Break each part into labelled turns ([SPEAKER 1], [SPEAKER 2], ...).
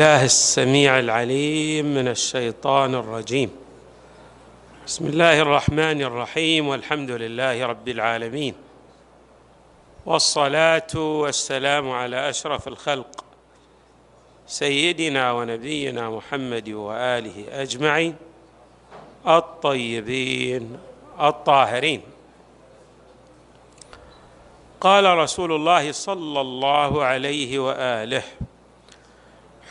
[SPEAKER 1] الله السميع العليم من الشيطان الرجيم. بسم الله الرحمن الرحيم والحمد لله رب العالمين والصلاة والسلام على أشرف الخلق سيدنا ونبينا محمد وآله أجمعين الطيبين الطاهرين. قال رسول الله صلى الله عليه وآله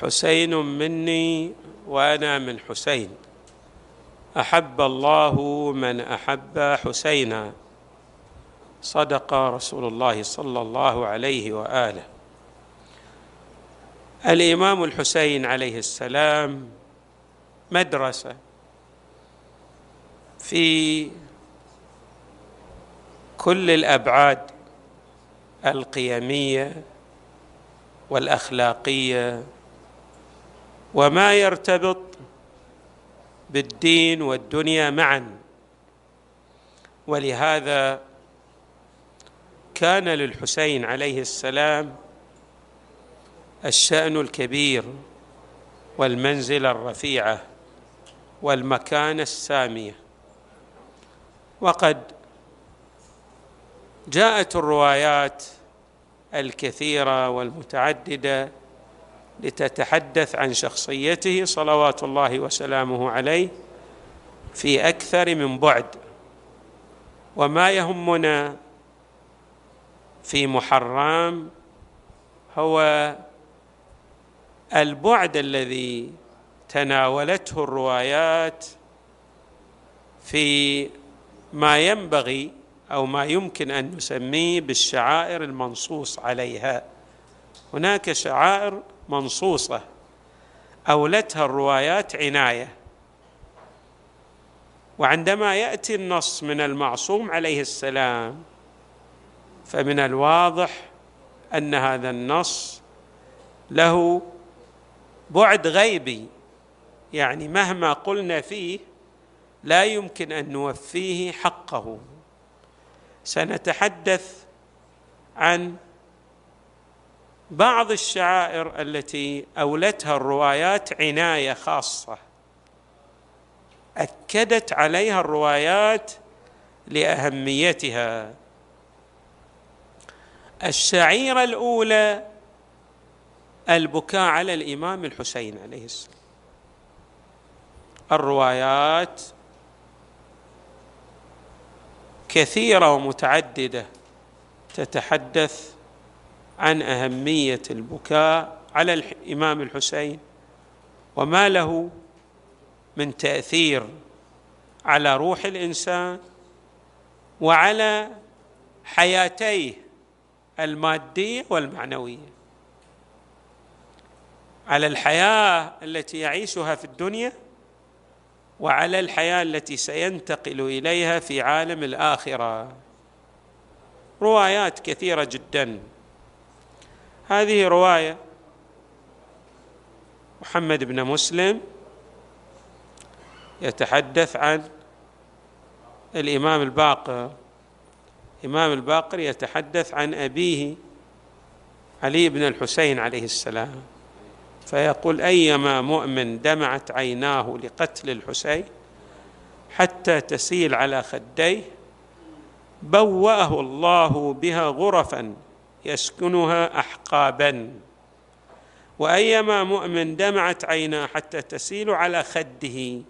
[SPEAKER 1] حسين مني وأنا من حسين. أحب الله من أحب حسينا. صدق رسول الله صلى الله عليه وآله. الإمام الحسين عليه السلام مدرسة في كل الأبعاد القيمية والأخلاقية وما يرتبط بالدين والدنيا معا. ولهذا كان للحسين عليه السلام الشأن الكبير والمنزله الرفيعة والمكانة السامية. وقد جاءت الروايات الكثيرة والمتعددة لتتحدث عن شخصيته صلوات الله وسلامه عليه في أكثر من بعد. وما يهمنا في محرم هو البعد الذي تناولته الروايات في ما ينبغي أو ما يمكن أن نسميه بالشعائر المنصوص عليها. هناك شعائر منصوصة. أولتها الروايات عناية. وعندما يأتي النص من المعصوم عليه السلام فمن الواضح أن هذا النص له بعد غيبي. يعني مهما قلنا فيه لا يمكن أن نوفيه حقه. سنتحدث عن بعض الشعائر التي أولتها الروايات عناية خاصة. أكدت عليها الروايات لأهميتها. الشعيرة الأولى البكاء على الإمام الحسين عليه السلام. الروايات كثيرة ومتعددة تتحدث عن أهمية البكاء على الامام الحسين وما له من تأثير على روح الإنسان وعلى حياتيه المادية والمعنوية. على الحياة التي يعيشها في الدنيا وعلى الحياة التي سينتقل إليها في عالم الآخرة. روايات كثيرة جدا. هذه رواية. محمد بن مسلم يتحدث عن الإمام الباقر. الامام الباقر يتحدث عن أبيه علي بن الحسين عليه السلام فيقول أيما مؤمن دمعت عيناه لقتل الحسين حتى تسيل على خديه بوأه الله بها غرفا يسكنها احقابا. وأيما مؤمن دمعت عيناه حتى تسيل على خده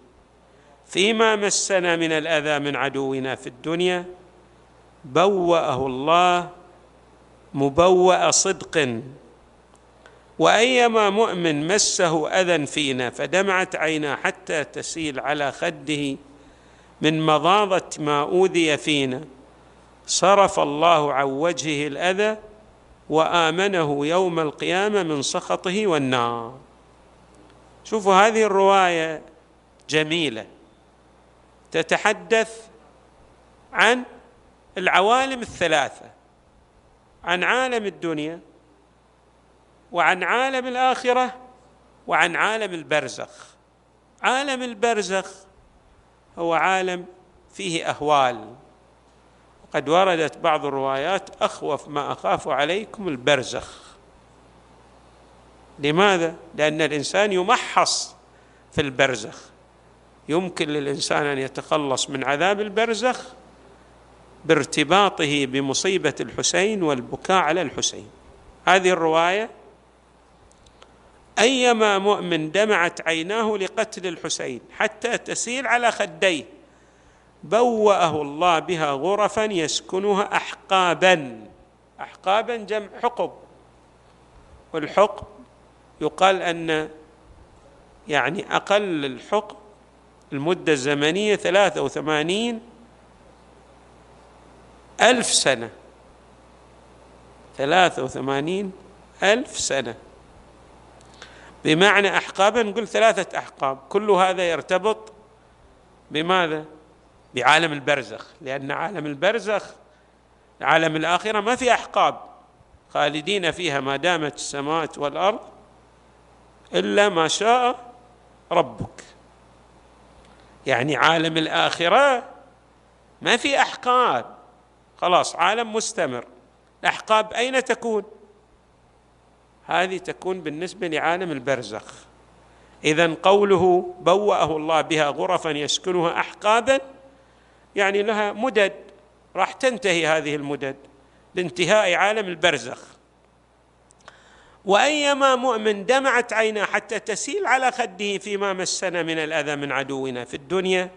[SPEAKER 1] فيما مسنا من الأذى من عدونا في الدنيا بوأه الله مبوأ صدق. وأيما مؤمن مسه أذى فينا فدمعت عيناه حتى تسيل على خده من مضاضة ما أوذي فينا صرف الله عن وجهه الأذى وآمنه يوم القيامة من سخطه والنار. شوفوا هذه الرواية جميلة. تتحدث عن العوالم الثلاثة عن عالم الدنيا وعن عالم الآخرة وعن عالم البرزخ. عالم البرزخ هو عالم فيه أهوال. قد وردت بعض الروايات أخوف ما أخاف عليكم البرزخ. لماذا؟ لأن الإنسان يمحص في البرزخ. يمكن للإنسان أن يتخلص من عذاب البرزخ بارتباطه بمصيبة الحسين والبكاء على الحسين. هذه الرواية أيما مؤمن دمعت عيناه لقتل الحسين حتى تسيل على خديه. بوأه الله بها غرفا يسكنها احقابا. احقابا جمع حقب. والحقب يقال أن يعني أقل الحقب المدة الزمنية ثلاثة وثمانين ألف سنة. ثلاثة وثمانين ألف سنة. بمعنى أحقابا نقول ثلاثة أحقاب. كل هذا يرتبط بماذا؟ بعالم البرزخ لأن عالم البرزخ عالم الآخرة ما في أحقاب خالدين فيها ما دامت السماوات والأرض إلا ما شاء ربك. يعني عالم الآخرة ما في أحقاب. خلاص عالم مستمر. الأحقاب أين تكون؟ هذه تكون بالنسبة لعالم البرزخ. اذا قوله بوأه الله بها غرفا يسكنها احقابا يعني لها مدد راح تنتهي هذه المدد لانتهاء عالم البرزخ. وأيما مؤمن دمعت عيناه حتى تسيل على خده فيما مسنا من الأذى من عدونا في الدنيا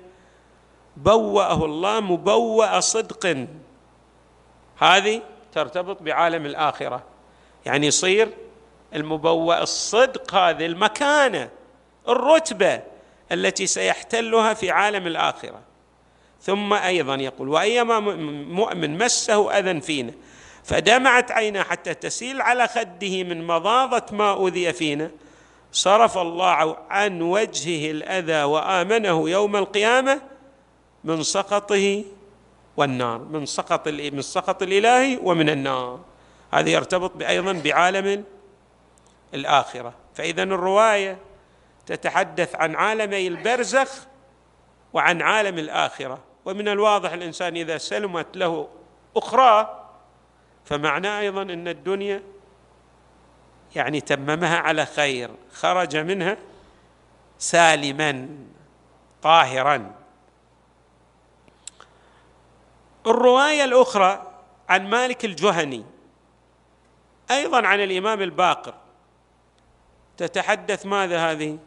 [SPEAKER 1] بوأه الله مبوأ صدق. هذه ترتبط بعالم الآخرة. يعني يصير المبوأ الصدق هذه المكانة الرتبة التي سيحتلها في عالم الآخرة. ثم أيضا يقول وأيما مؤمن مسه أذى فينا فدمعت عيناه حتى تسيل على خده من مضاضة ما اوذي فينا. صرف الله عن وجهه الأذى وآمنه يوم القيامة من سقطه والنار من سقط من سقط الالهي ومن النار. هذا يرتبط أيضا بعالم الآخرة. فاذا الرواية تتحدث عن عالمي البرزخ وعن عالم الآخرة. ومن الواضح الإنسان إذا سلمت له أخرى فمعناه أيضا إن الدنيا يعني تممها على خير خرج منها سالما طاهرا. الرواية الأخرى عن مالك الجهني أيضا عن الإمام الباقر. تتحدث ماذا هذه؟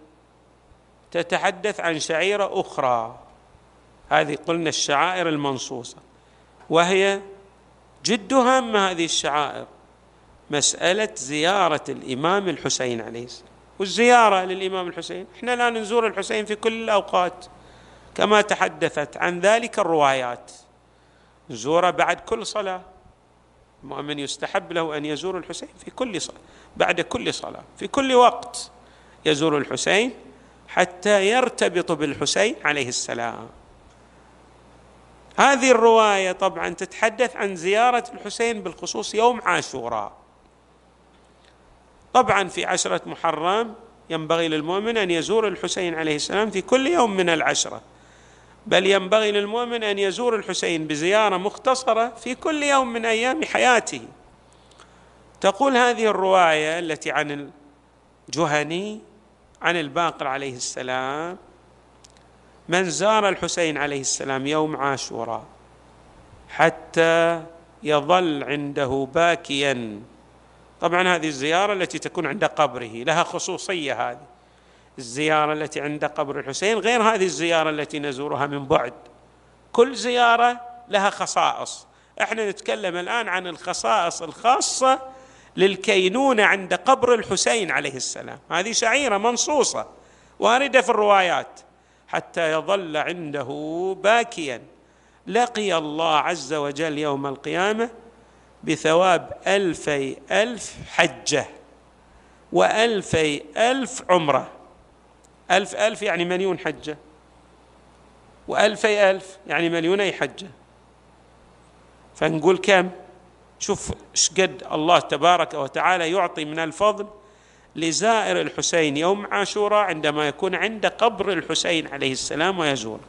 [SPEAKER 1] تتحدث عن شعيرة أخرى. هذه قلنا الشعائر المنصوصة وهي جد هامة هذه الشعائر مسألة زيارة الإمام الحسين عليه السلام. والزيارة للإمام الحسين إحنا الان نزور الحسين في كل الأوقات كما تحدثت عن ذلك الروايات. نزوره بعد كل صلاة. المؤمن يستحب له أن يزور الحسين في كل صلاة بعد كل صلاة في كل وقت يزور الحسين حتى يرتبط بالحسين عليه السلام. هذه الرواية طبعا تتحدث عن زيارة الحسين بالخصوص يوم عاشوراء. طبعا في عشرة محرم ينبغي للمؤمن أن يزور الحسين عليه السلام في كل يوم من العشرة. بل ينبغي للمؤمن أن يزور الحسين بزيارة مختصرة في كل يوم من أيام حياته. تقول هذه الرواية التي عن الجهني عن الباقر عليه السلام من زار الحسين عليه السلام يوم عاشوراء حتى يظل عنده باكيا. طبعا هذه الزيارة التي تكون عند قبره لها خصوصية هذه. الزيارة التي عند قبر الحسين غير هذه الزيارة التي نزورها من بعد. كل زيارة لها خصائص. إحنا نتكلم الآن عن الخصائص الخاصة للكينونة عند قبر الحسين عليه السلام. هذه شعيرة منصوصة واردة في الروايات. حتى يظل عنده باكيا. لقي الله عز وجل يوم القيامة بثواب ألفي ألف حجة وألفي ألف عمرة. ألف ألف يعني مليون حجة وألفي ألف يعني مليوني حجة. فنقول كم؟ شوف إيش قد الله تبارك وتعالى يعطي من الفضل لزائر الحسين يوم عاشوراء عندما يكون عند قبر الحسين عليه السلام ويزور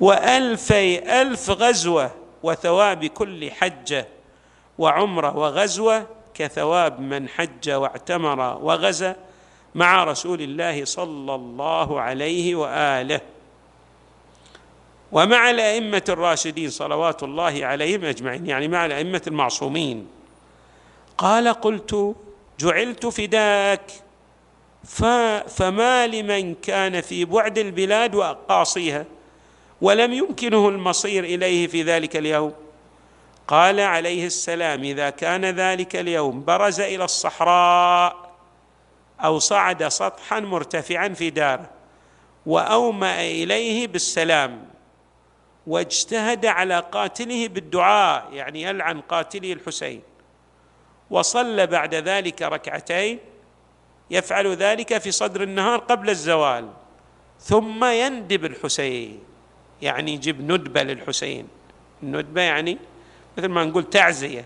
[SPEAKER 1] وألفي ألف غزوة وثواب كل حجة وعمرة وغزوة كثواب من حج واعتمر وغزا مع رسول الله صلى الله عليه وآله. ومع الأئمة الراشدين صلوات الله عليهم أجمعين يعني مع الأئمة المعصومين. قال قلت جعلت فداك. فما لمن كان في بعد البلاد واقاصيها ولم يمكنه المصير إليه في ذلك اليوم. قال عليه السلام إذا كان ذلك اليوم برز إلى الصحراء أو صعد سطحا مرتفعا في داره وأومأ إليه بالسلام واجتهد على قاتله بالدعاء يعني يلعن قاتله الحسين. وصلى بعد ذلك ركعتين يفعل ذلك في صدر النهار قبل الزوال. ثم يندب الحسين. يعني يجيب ندبة للحسين. الندبه يعني مثل ما نقول تعزية.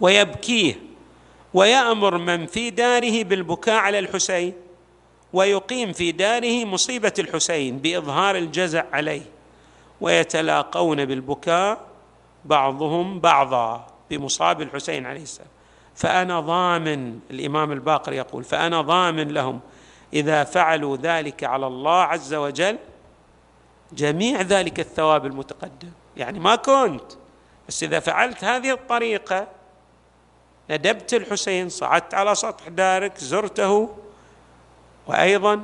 [SPEAKER 1] ويبكيه. ويأمر من في داره بالبكاء على الحسين. ويقيم في داره مصيبة الحسين بإظهار الجزع عليه. ويتلاقون بالبكاء بعضهم بعضا. بمصاب الحسين عليه السلام. فأنا ضامن الإمام الباقر يقول فأنا ضامن لهم إذا فعلوا ذلك على الله عز وجل جميع ذلك الثواب المتقدم. يعني ما كنت بس إذا فعلت هذه الطريقة ندبت الحسين صعدت على سطح دارك زرته وأيضا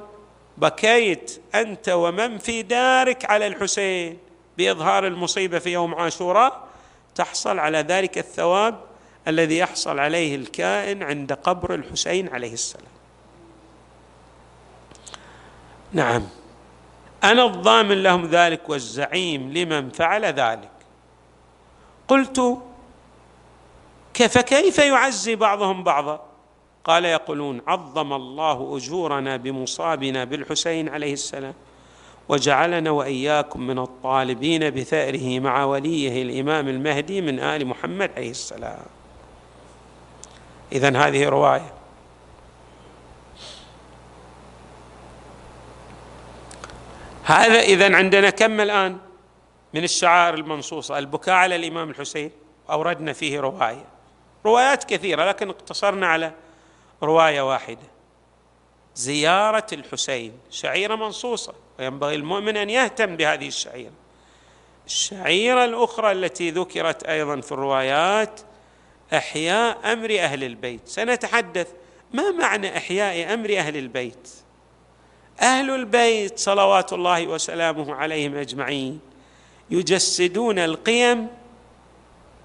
[SPEAKER 1] بكيت أنت ومن في دارك على الحسين بإظهار المصيبة في يوم عاشوراء تحصل على ذلك الثواب الذي يحصل عليه الكائن عند قبر الحسين عليه السلام. نعم. أنا الضامن لهم ذلك والزعيم لمن فعل ذلك. قلت فكيف يعزي بعضهم بعضا؟ قال يقولون عظم الله أجورنا بمصابنا بالحسين عليه السلام. وجعلنا وإياكم من الطالبين بثأره مع وليه الإمام المهدي من آل محمد عليه السلام. اذا هذه رواية. هذا اذا عندنا كم الآن من الشعائر المنصوصة؟ البكاء على الإمام الحسين. أوردنا فيه رواية. روايات كثيرة لكن اقتصرنا على رواية واحدة. زيارة الحسين شعيرة منصوصة. وينبغي المؤمن أن يهتم بهذه الشعيرة. الشعيرة الأخرى التي ذكرت أيضا في الروايات إحياء أمر أهل البيت. سنتحدث ما معنى إحياء أمر أهل البيت؟ أهل البيت صلوات الله وسلامه عليهم أجمعين يجسدون القيم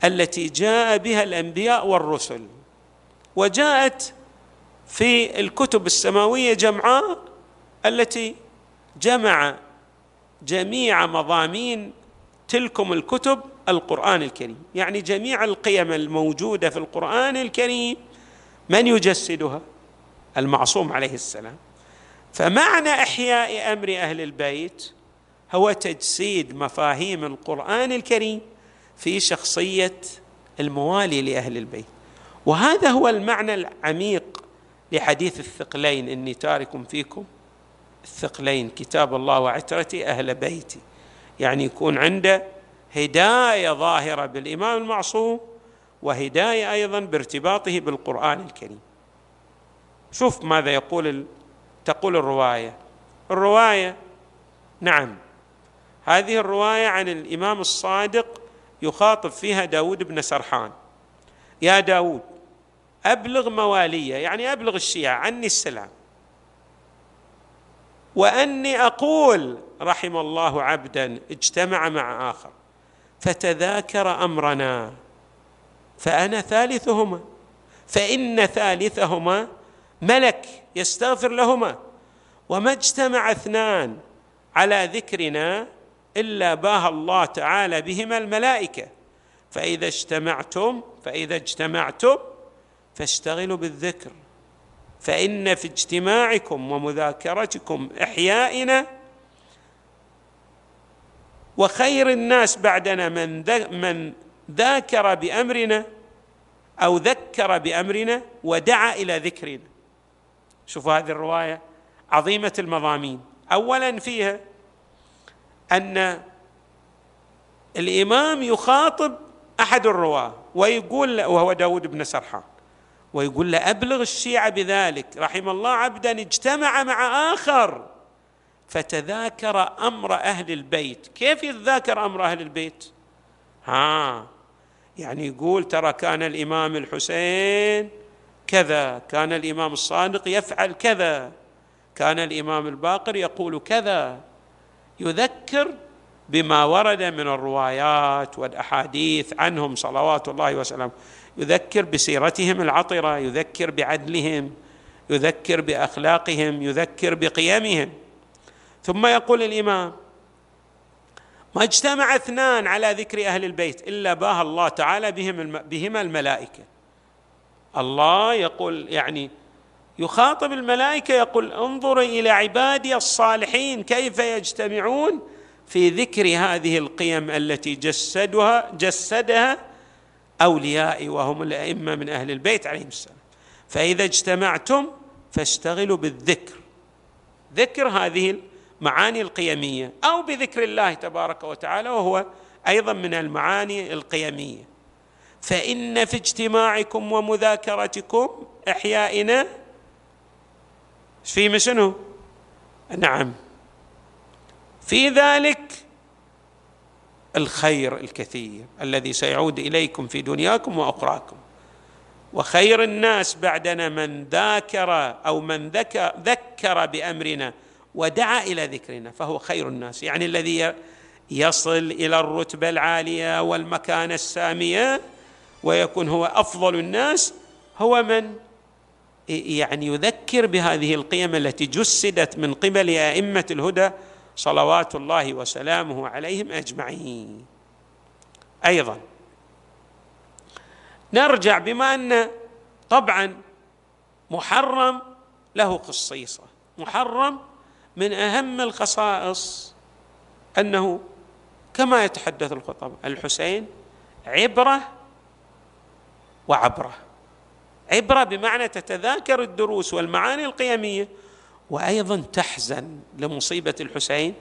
[SPEAKER 1] التي جاء بها الأنبياء والرسل. وجاءت في الكتب السماوية جمعاء التي جمع جميع مضامين تلكم الكتب القرآن الكريم. يعني جميع القيم الموجودة في القرآن الكريم من يجسدها؟ المعصوم عليه السلام. فمعنى إحياء أمر أهل البيت هو تجسيد مفاهيم القرآن الكريم في شخصية الموالي لأهل البيت. وهذا هو المعنى العميق لحديث الثقلين إني تارك فيكم. الثقلين كتاب الله وعترتي أهل بيتي. يعني يكون عنده هداية ظاهرة بالإمام المعصوم وهداية أيضا بارتباطه بالقرآن الكريم. شوف ماذا يقول تقول الرواية. الرواية نعم هذه الرواية عن الإمام الصادق يخاطب فيها داود بن سرحان. يا داود أبلغ موالية يعني أبلغ الشيعة عني السلام. وأني أقول رحم الله عبدا اجتمع مع آخر فتذاكر أمرنا فأنا ثالثهما فإن ثالثهما ملك يستغفر لهما وما اجتمع اثنان على ذكرنا إلا باهى الله تعالى بهما الملائكة فإذا اجتمعتم فإذا اجتمعتم فاشتغلوا بالذكر. فإن في اجتماعكم ومذاكرتكم إحيائنا وخير الناس بعدنا من من ذاكر بأمرنا أو ذكر بأمرنا ودعا إلى ذكرنا. شوفوا هذه الرواية عظيمة المضامين. اولا فيها أن الإمام يخاطب أحد الرواة ويقول وهو داود بن سرحان ويقول له أبلغ الشيعة بذلك. رحم الله عبدا اجتمع مع آخر فتذاكر أمر أهل البيت. كيف يتذاكر أمر أهل البيت؟ ها يعني يقول ترى كان الإمام الحسين كذا كان الإمام الصادق يفعل كذا كان الإمام الباقر يقول كذا. يذكر بما ورد من الروايات والأحاديث عنهم صلوات الله وسلامه. يذكر بسيرتهم العطرة يذكر بعدلهم يذكر بأخلاقهم يذكر بقيمهم. ثم يقول الإمام ما اجتمع اثنان على ذكر أهل البيت إلا باهى الله تعالى بهم بهما الملائكة. الله يقول يعني يخاطب الملائكة يقول انظروا إلى عبادي الصالحين كيف يجتمعون في ذكر هذه القيم التي جسدها جسدها اوليائي وهم الأئمة من أهل البيت عليهم السلام. فإذا اجتمعتم فاشتغلوا بالذكر. ذكر هذه المعاني القيمية أو بذكر الله تبارك وتعالى وهو أيضا من المعاني القيمية. فإن في اجتماعكم ومذاكرتكم إحيائنا في شنو؟ نعم. في ذلك الخير الكثير الذي سيعود إليكم في دنياكم وأخراكم. وخير الناس بعدنا من ذاكر أو من ذكر, ذكر بأمرنا ودعا إلى ذكرنا فهو خير الناس. يعني الذي يصل إلى الرتبة العالية والمكانه السامية ويكون هو أفضل الناس هو من يعني يذكر بهذه القيم التي جسدت من قبل أئمة الهدى صلوات الله وسلامه عليهم أجمعين. أيضا نرجع بما أن طبعا محرم له خصيصه محرم من أهم الخصائص أنه كما يتحدث الخطب الحسين عبرة وعبرة. عبرة بمعنى تتذاكر الدروس والمعاني القيمية وأيضا تحزن لمصيبة الحسين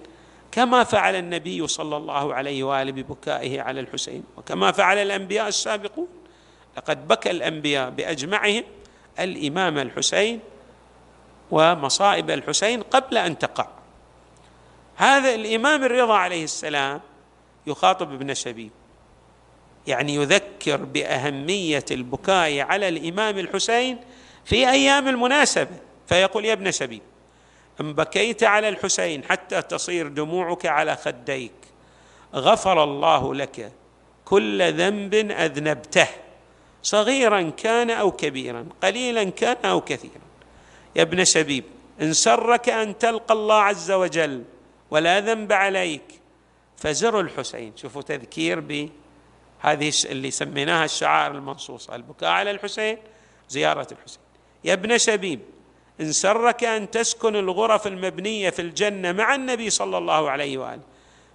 [SPEAKER 1] كما فعل النبي صلى الله عليه وآله ببكائه على الحسين وكما فعل الأنبياء السابقون. لقد بكى الأنبياء بأجمعهم الإمام الحسين ومصائب الحسين قبل أن تقع. هذا الإمام الرضا عليه السلام يخاطب ابن شبيب يعني يذكر بأهمية البكاء على الإمام الحسين في أيام المناسبة فيقول يا ابن شبيب ان بكيت على الحسين حتى تصير دموعك على خديك. غفر الله لك كل ذنب أذنبته. صغيرا كان أو كبيرا قليلا كان أو كثيرا. يا ابن شبيب إن سرك أن تلقى الله عز وجل ولا ذنب عليك فزر الحسين. شوفوا تذكير بهذه اللي سميناها الشعائر المنصوصة البكاء على الحسين زيارة الحسين. يا ابن شبيب إن سرك أن تسكن الغرف المبنية في الجنة مع النبي صلى الله عليه وآله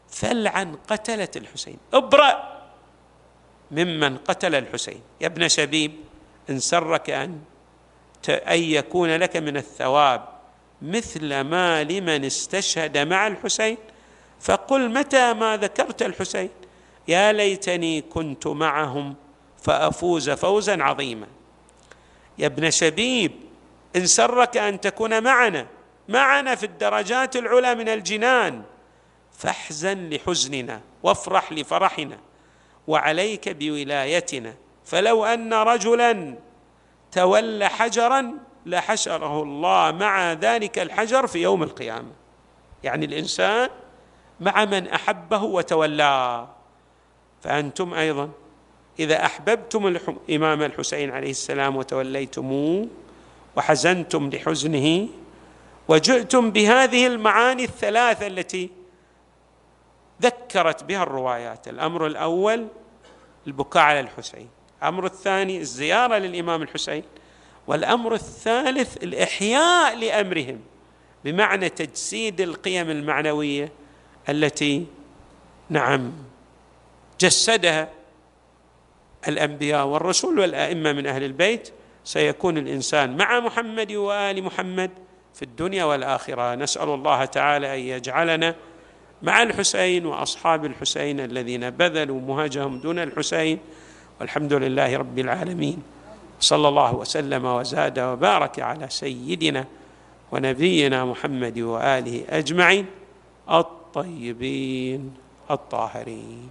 [SPEAKER 1] فلعن قتلة الحسين. ابرأ ممن قتل الحسين. يا ابن شبيب إن سرك أن أن يكون لك من الثواب مثل ما لمن استشهد مع الحسين. فقل متى ما ذكرت الحسين؟ يا ليتني كنت معهم فأفوز فوزا عظيما. يا ابن شبيب إن سرك أن تكون معنا معنا في الدرجات العلى من الجنان. فاحزن لحزننا وافرح لفرحنا وعليك بولايتنا. فلو أن رجلا تولى حجرا لحشره الله مع ذلك الحجر في يوم القيامة. يعني الإنسان مع من أحبه وتولاه. فأنتم أيضا إذا أحببتم الامام الحسين عليه السلام وتوليتموه وحزنتم لحزنه وجئتم بهذه المعاني الثلاثة التي ذكرت بها الروايات. الأمر الأول البكاء على الحسين. الأمر الثاني الزيارة للإمام الحسين. والأمر الثالث الإحياء لأمرهم بمعنى تجسيد القيم المعنوية التي نعم جسدها الأنبياء والرسول والأئمة من أهل البيت سيكون الإنسان مع محمد وآل محمد في الدنيا والآخرة. نسأل الله تعالى أن يجعلنا مع الحسين وأصحاب الحسين الذين بذلوا مهاجهم دون الحسين. والحمد لله رب العالمين. صلى الله وسلم وزاد وبارك على سيدنا ونبينا محمد وآله أجمعين الطيبين الطاهرين.